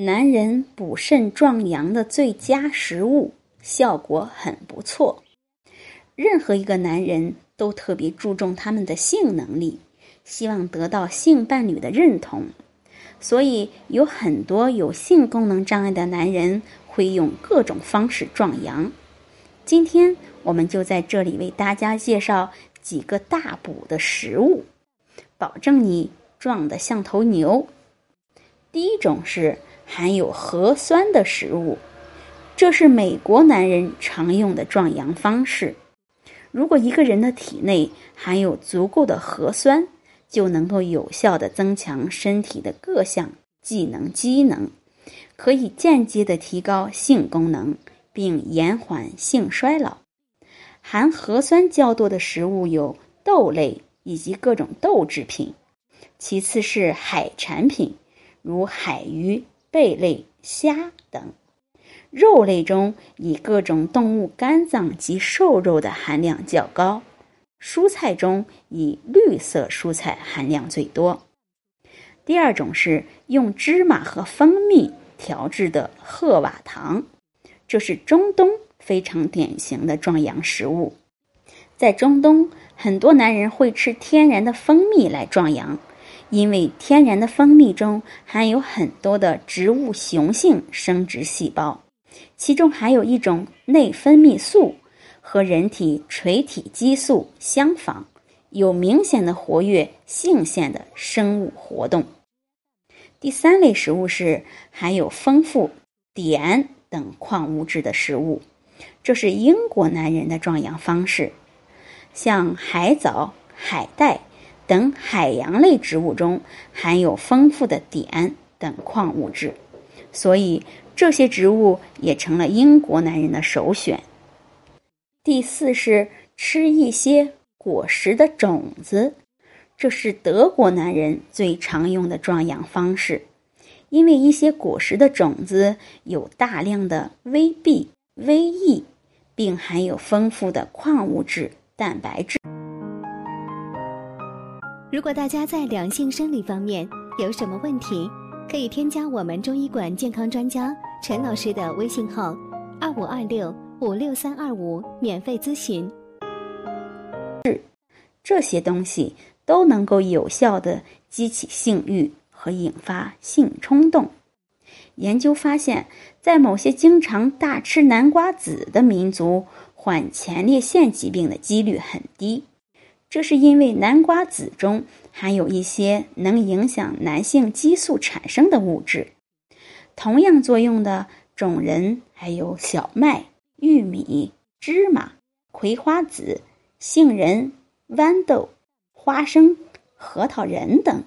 男人补肾壮阳的最佳食物，效果很不错。任何一个男人都特别注重他们的性能力，希望得到性伴侣的认同，所以有很多有性功能障碍的男人会用各种方式壮阳。今天我们就在这里为大家介绍几个大补的食物，保证你壮得像头牛。第一种是。含有核酸的食物，这是美国男人常用的壮阳方式。如果一个人的体内含有足够的核酸，就能够有效的增强身体的各项技能机能，可以间接的提高性功能，并延缓性衰老。含核酸较多的食物有豆类以及各种豆制品，其次是海产品，如海鱼。贝类、虾等，肉类中以各种动物肝脏及瘦肉的含量较高；蔬菜中以绿色蔬菜含量最多。第二种是用芝麻和蜂蜜调制的褐瓦糖，这是中东非常典型的壮阳食物。在中东，很多男人会吃天然的蜂蜜来壮阳。因为天然的蜂蜜中含有很多的植物雄性生殖细胞，其中含有一种内分泌素，和人体垂体激素相仿，有明显的活跃性腺的生物活动。第三类食物是含有丰富碘等矿物质的食物，这是英国男人的壮阳方式，像海藻、海带。等海洋类植物中含有丰富的碘等矿物质，所以这些植物也成了英国男人的首选。第四是吃一些果实的种子，这是德国男人最常用的壮阳方式，因为一些果实的种子有大量的 VB、VE，并含有丰富的矿物质、蛋白质。如果大家在两性生理方面有什么问题，可以添加我们中医馆健康专家陈老师的微信号：二五二六五六三二五，免费咨询。是这些东西都能够有效的激起性欲和引发性冲动。研究发现，在某些经常大吃南瓜子的民族，患前列腺疾病的几率很低。这是因为南瓜籽中含有一些能影响男性激素产生的物质。同样作用的种仁还有小麦、玉米、芝麻、葵花籽、杏仁、豌豆、花生、核桃仁等。